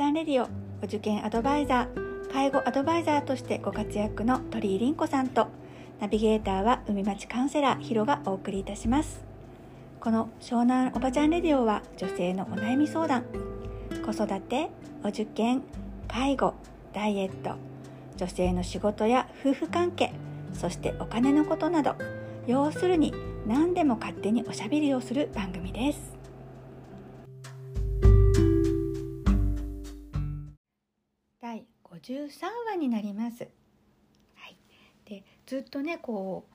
ちゃんレディオお受験アドバイザー。介護アドバイザーとしてご活躍の鳥居凛子さんとナビゲーターは海町カウンセラーヒロがお送りいたします。この湘南おばちゃんレディオは女性のお悩み相談。子育てお受験介護ダイエット。女性の仕事や夫婦関係そしてお金のことなど。要するに何でも勝手におしゃべりをする番組です。53話になります、はい、でずっとねこう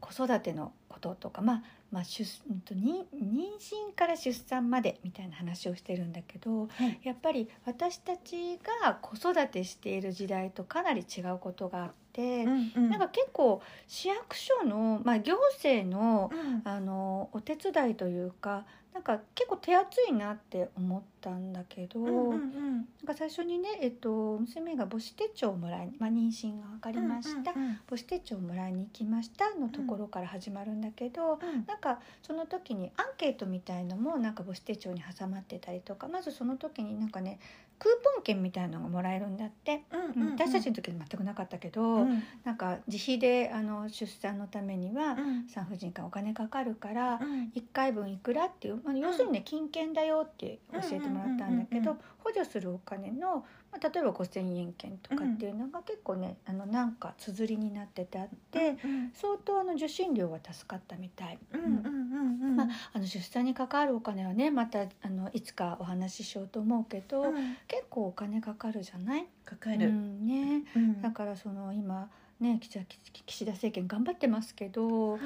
子育てのこととかまあまあ出妊妊娠から出産までみたいな話をしてるんだけどはい、やっぱり私たちが子育てしている時代とかなり違うことがあって、うん。なんか結構市役所の、まあ、行政のうん。あのお手伝いというかなんか結構手厚いなって思ったんだけど、うんうんうん。なんか最初にね、えっと、娘が母子手帳をもらいに、まあ、妊娠が分かりました、うんうん母子手帳をもらいに行きましたのところから始まるんだけど、うん。なんかその時にアンケートみたいのもなんか母子手帳に挟まってたりとかまずその時になんかねクーポン券みたいのがもらえるんだって、うんうんうん。私たちの時に全くなかったけど、うん。なんか自費であの出産のためにはうん。産婦人科お金かかるからうん。1回分いくらっていう、まあ、要するにね金券だよって教えてもらったんだけど補助するお金の、まあ、例えば5,000円券とかっていうのが結構ねあのなんか綴りになっててあってうん相当あの受診料は助かったみたい。うんうんうんうん。まあ、あの出産に関わるお金はねまたあのいつかお話ししようと思うけど、うん。結構お金かかるじゃない、うかかる、んね、うん。だからその今ね岸田岸田政権頑張ってますけどはい。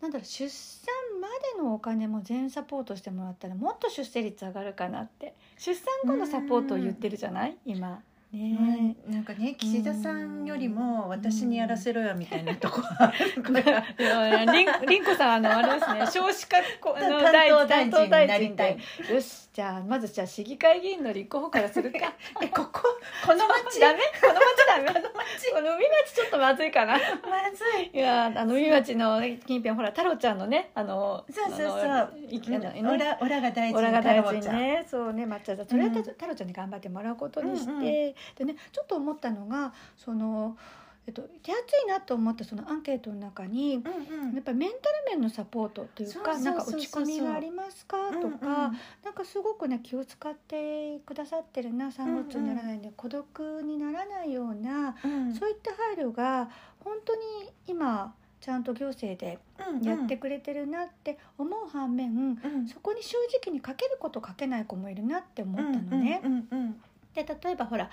なんだろう出産までのお金も全サポートしてもらったらもっと出生率上がるかなって出産後のサポートを言ってるじゃない？今。ね。うんなんかね岸田さんよりも私にやらせろよみたいなとこあるか。らいや りんこさんあのあれですね少子化の担当大臣担当大になりたい。でよしじゃあまずじゃあ市議会議員の立候補からするか。えここ？この町？ダメ？この町ダメ？この町？この海町ちょっとまずいかな。まずい。いやあの海町の近辺ほら太郎ちゃんのねあのそうそうそう。いきなりね。オラオラが大臣オラが大臣ね。そうね抹茶だそれはうん。太郎ちゃんに頑張ってもらうことにして、うんうんでねちょっと思ったのがその、えっと、手厚いなと思ったそのアンケートの中にうんうん。やっぱりメンタル面のサポートというかなんか落ち込みがありますか？とか、うん。うんなんかすごくね気を使ってくださってるな産後にならないで、孤独にならないようなうん。そういった配慮が本当に今ちゃんと行政でやってくれてるなって思う反面、うん。そこに正直にかけることかけない子もいるなって思ったのね。うんうんで例えばほら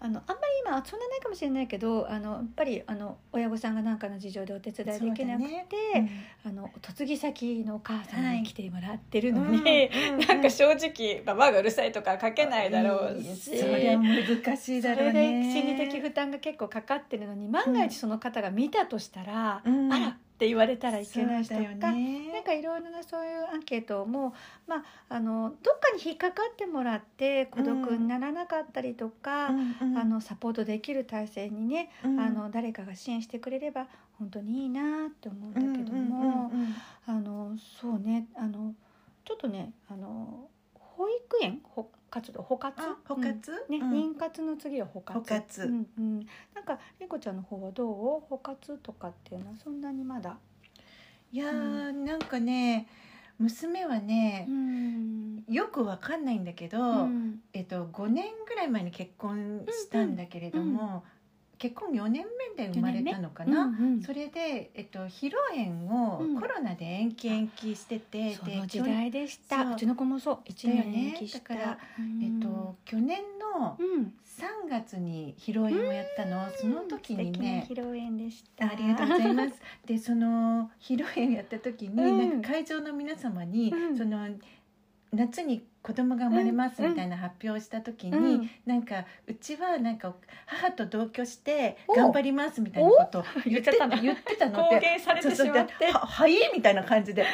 あのあんまり今そんなないかもしれないけどあのやっぱりあの親御さんが何かの事情でお手伝いできなくて、ねあの嫁ぎ先のお母さんはいに来てもらってるうんのに、うんなんか正直ババアがうるさいとか書けないだろうし。それは難しいだろうねで心理的負担が結構かかってるのに万が一その方が見たとしたら「うんあら!」って言われたらいけない人とか、ねなんかいろいろなそういうアンケートも、まあ、あのどっかに引っかかってもらって孤独にならなかったりとか、うん。うんあのサポートできる体制にね、うん。あの誰かが支援してくれれば本当にいいなって思うんだけどうんも、うんうん。あのそうねあのちょっとねあの保育園ほ活動保活？あ保活？ね、うん。妊活の次は保活。保活。うんうん、なんかりんこちゃんの方はどう？保活とかっていうのはそんなにまだいやーなんかね娘はねうん。よくわかんないんだけど、うん。えっと、5年ぐらい前に結婚したんだけれども、結婚4年目で生まれたのかな、うんうん。それで、えっと、披露宴をうん。コロナで延期延期してて、そでの時代でした。そううちの子もそう。一だよ年ね延期した。だからうん。えっと、去年のうん。3月に披露宴をやったの、その時にね。披露宴でした。ありがとうございます。でその披露宴やった時に、うん。なんか会場の皆様に、うん。その夏に子供が生まれますみたいな発表をした時に、うんなんかうちはなんか母と同居してお頑張りますみたいなことを言ってたの。言ってたの公で言されてしまって。でははいみたいな感じで。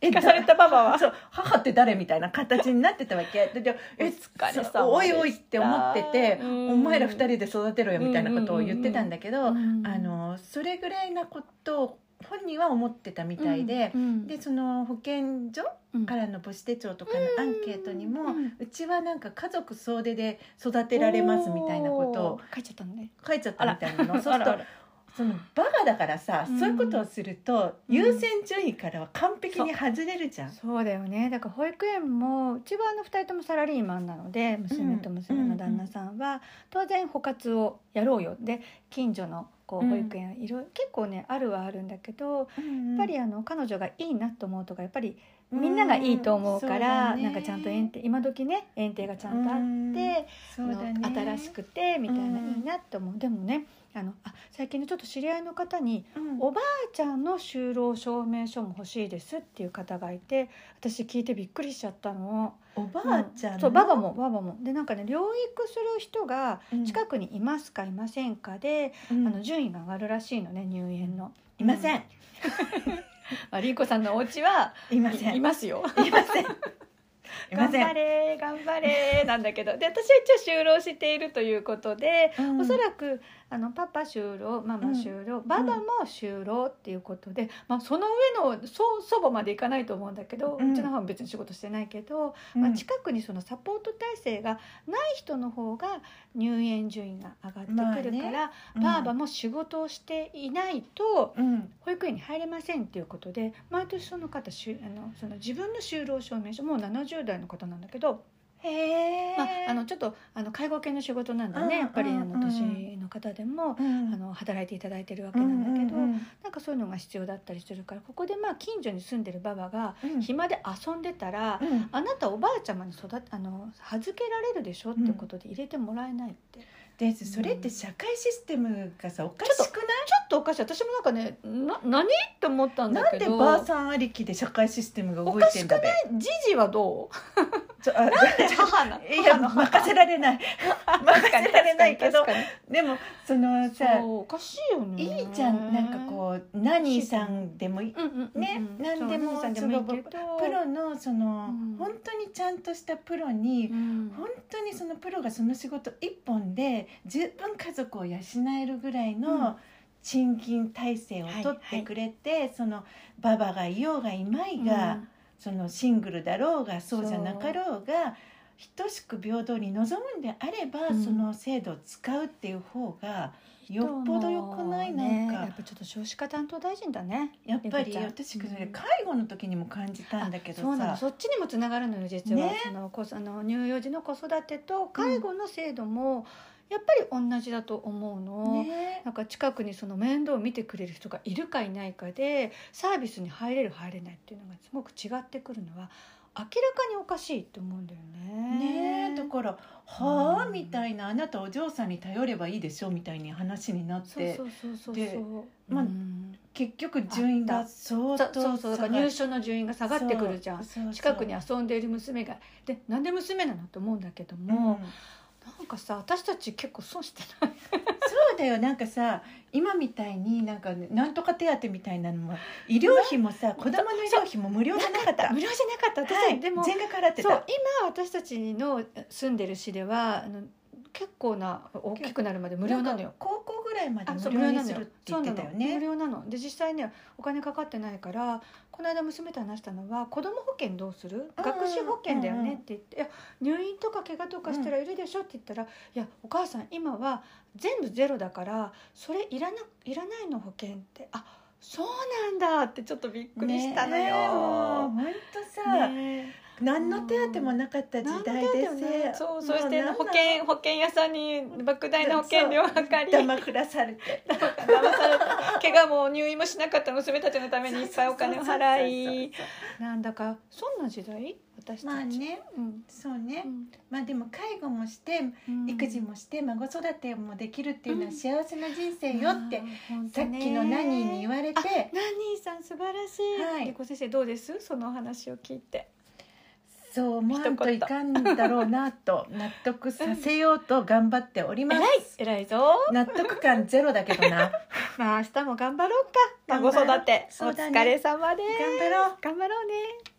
え聞かされたパパは？そう母って誰みたいな形になってたわけ。ででえお疲れそうおいおいって思ってて、うん。お前ら二人で育てろよみたいなことを言ってたんだけど、うん。あのそれぐらいなことを本人は思ってたみたいで、うんでその保健所うんからの母子手帳とかのアンケートにも、ううんちはなんか家族総出で育てられますみたいなことを書いちゃったのね。書いちゃったみたいなの。そうするとそのバカだからさ、うん。そういうことをするとうん。優先順位からは完璧に外れるじゃん。そうだよね。だから保育園もうちはあの2人ともサラリーマンなので娘と娘の旦那さんは当然保活をやろうよ。で近所のこううん。保育園いろいろ結構ねあるはあるんだけどやっぱりあの彼女がいいなと思うとかやっぱりみんながいいと思うから、なんかちゃんと園庭今時ね園庭がちゃんとあって、そうだね。新しくてみたいな、うんいいなと思う。でもねあのあ最近のちょっと知り合いの方にうん。おばあちゃんの就労証明書も欲しいですっていう方がいて私聞いてびっくりしちゃったの。おばあちゃんの、そうババもババも。でなんかね療育する人がうん。近くにいますかいませんかで、うん。あの順位が上がるらしいのね入園の。いません、まあ、りんこさんのお家はいません。いますよ。いません。いま頑せん。張れ頑張れなんだけど。で私は一応就労しているということで、うん。おそらくあのパパ就労ママ就労、ババも就労っていうことで、まあ、その上のそ祖母までいかないと思うんだけど、ううんちの母も別に仕事してないけど、うん。まあ、近くにそのサポート体制がない人の方が入園順位が上がってくるから、うん。ばあばも仕事をしていないとうん。保育園に入れませんっていうことで毎年その方しゅあのその自分の就労証明書もう70代の方なんだけど、へえ、まあ、あのちょっとあの介護系の仕事なんでね、うんやっぱりあうんの年の方でも、うん。あの働いていただいてるわけなんだけど、うんうんなんかそういうのが必要だったりするからここでまあ近所に住んでるババがうん。暇で遊んでたら、うん。あなたおばあちゃまに育てあの預けられるでしょってことで入れてもらえないって、ちょでそれって社会システムがさおかしくない？っとおかしい。私もなんかねな何って思ったんだけど。なんでばあさんありきで社会システムが動いてんだべ？じじはどう？ちょあ母のいや任せられない。任せられないけどでもその確さおかしいよね。いいじゃん。なんかこう何さんでもいい。うんうんうんうんね何でもそうさんでもいいけどプロのその、うん。本当にちゃんとしたプロに、うん。本当にそのプロがその仕事一本で十分家族を養えるぐらいうん。の賃金体制を取ってくれて、そのババがいようがいまいが、そのシングルだろうがそうじゃなかろうが等しく平等に望むんであれば、うん。その制度を使うっていう方がよっぽどよくないなんねか、やっぱちょっと少子化担当大臣だねやっぱり私介護の時にも感じたんだけどそうなの。さそっちにもつながるのよ実は、ね。そあの乳幼児の子育てと介護の制度もやっぱり同じだと思うの。ねなんか近くにその面倒を見てくれる人がいるかいないかでサービスに入れる入れないっていうのがすごく違ってくるのは明らかにおかしいと思うんだよね。ねえだから「はあ?」うんみたいな「あなたお嬢さんに頼ればいいでしょ」みたいに話になってそうそうそうそうで。まあうん結局順位が相当そうそうそうだから入所の順位が下がってくるじゃん。近くに遊んでいる娘がでなんで娘なのと思うんだけども、うんなんかさ私たち結構損してない？そうだよ。なんかさ今みたいになんかなんとか手当みたいなのも医療費もさ子供の医療費も無料じゃなかった。無料じゃなかった。私、はいでも全額払ってそうた今私たちの住んでる市ではあの結構な大きくなるまで無料なのよ。高校ぐらいまで無料にするって言ってたよね。料なの。で実際ねお金かかってないからこの間娘と話したのは子ども保険どうする？うん。学資保険だよねって言って「いや入院とか怪我とかしたらいるでしょ」って言ったら「いやお母さん今は全部ゼロだからそれいらないらないの保険って。あそうなんだ」ってちょっとびっくりしたのよ。本当さ、ね何の手当もなかった時代でそうそして保険保険屋さんに莫大な保険料をかかり騙くらされて。騙された怪我も入院もしなかった娘たちのためにいっぱいお金を払い。なんだかそんな時代？私たち、まあね。うん。そうね、うん。まあでも介護もしてうん。育児もして孫育てもできるっていうのはうん。幸せな人生よって、さっきのナニーに言われて。あナニーさん素晴らしい、はい。リコ先生どうです？そのお話を聞いて。そう思わんといかんだろうなと納得させようと頑張っております、偉い。ぞ。納得感ゼロだけどな。まあ明日も頑張ろうか。孫育て、ね。疲れ様です。頑張ろう。頑張ろうね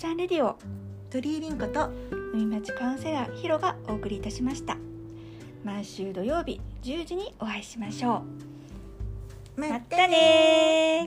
ちゃんレディオ鳥居凛子と海町カウンセラーヒロがお送りいたしました。毎週土曜日10時にお会いしましょう。またね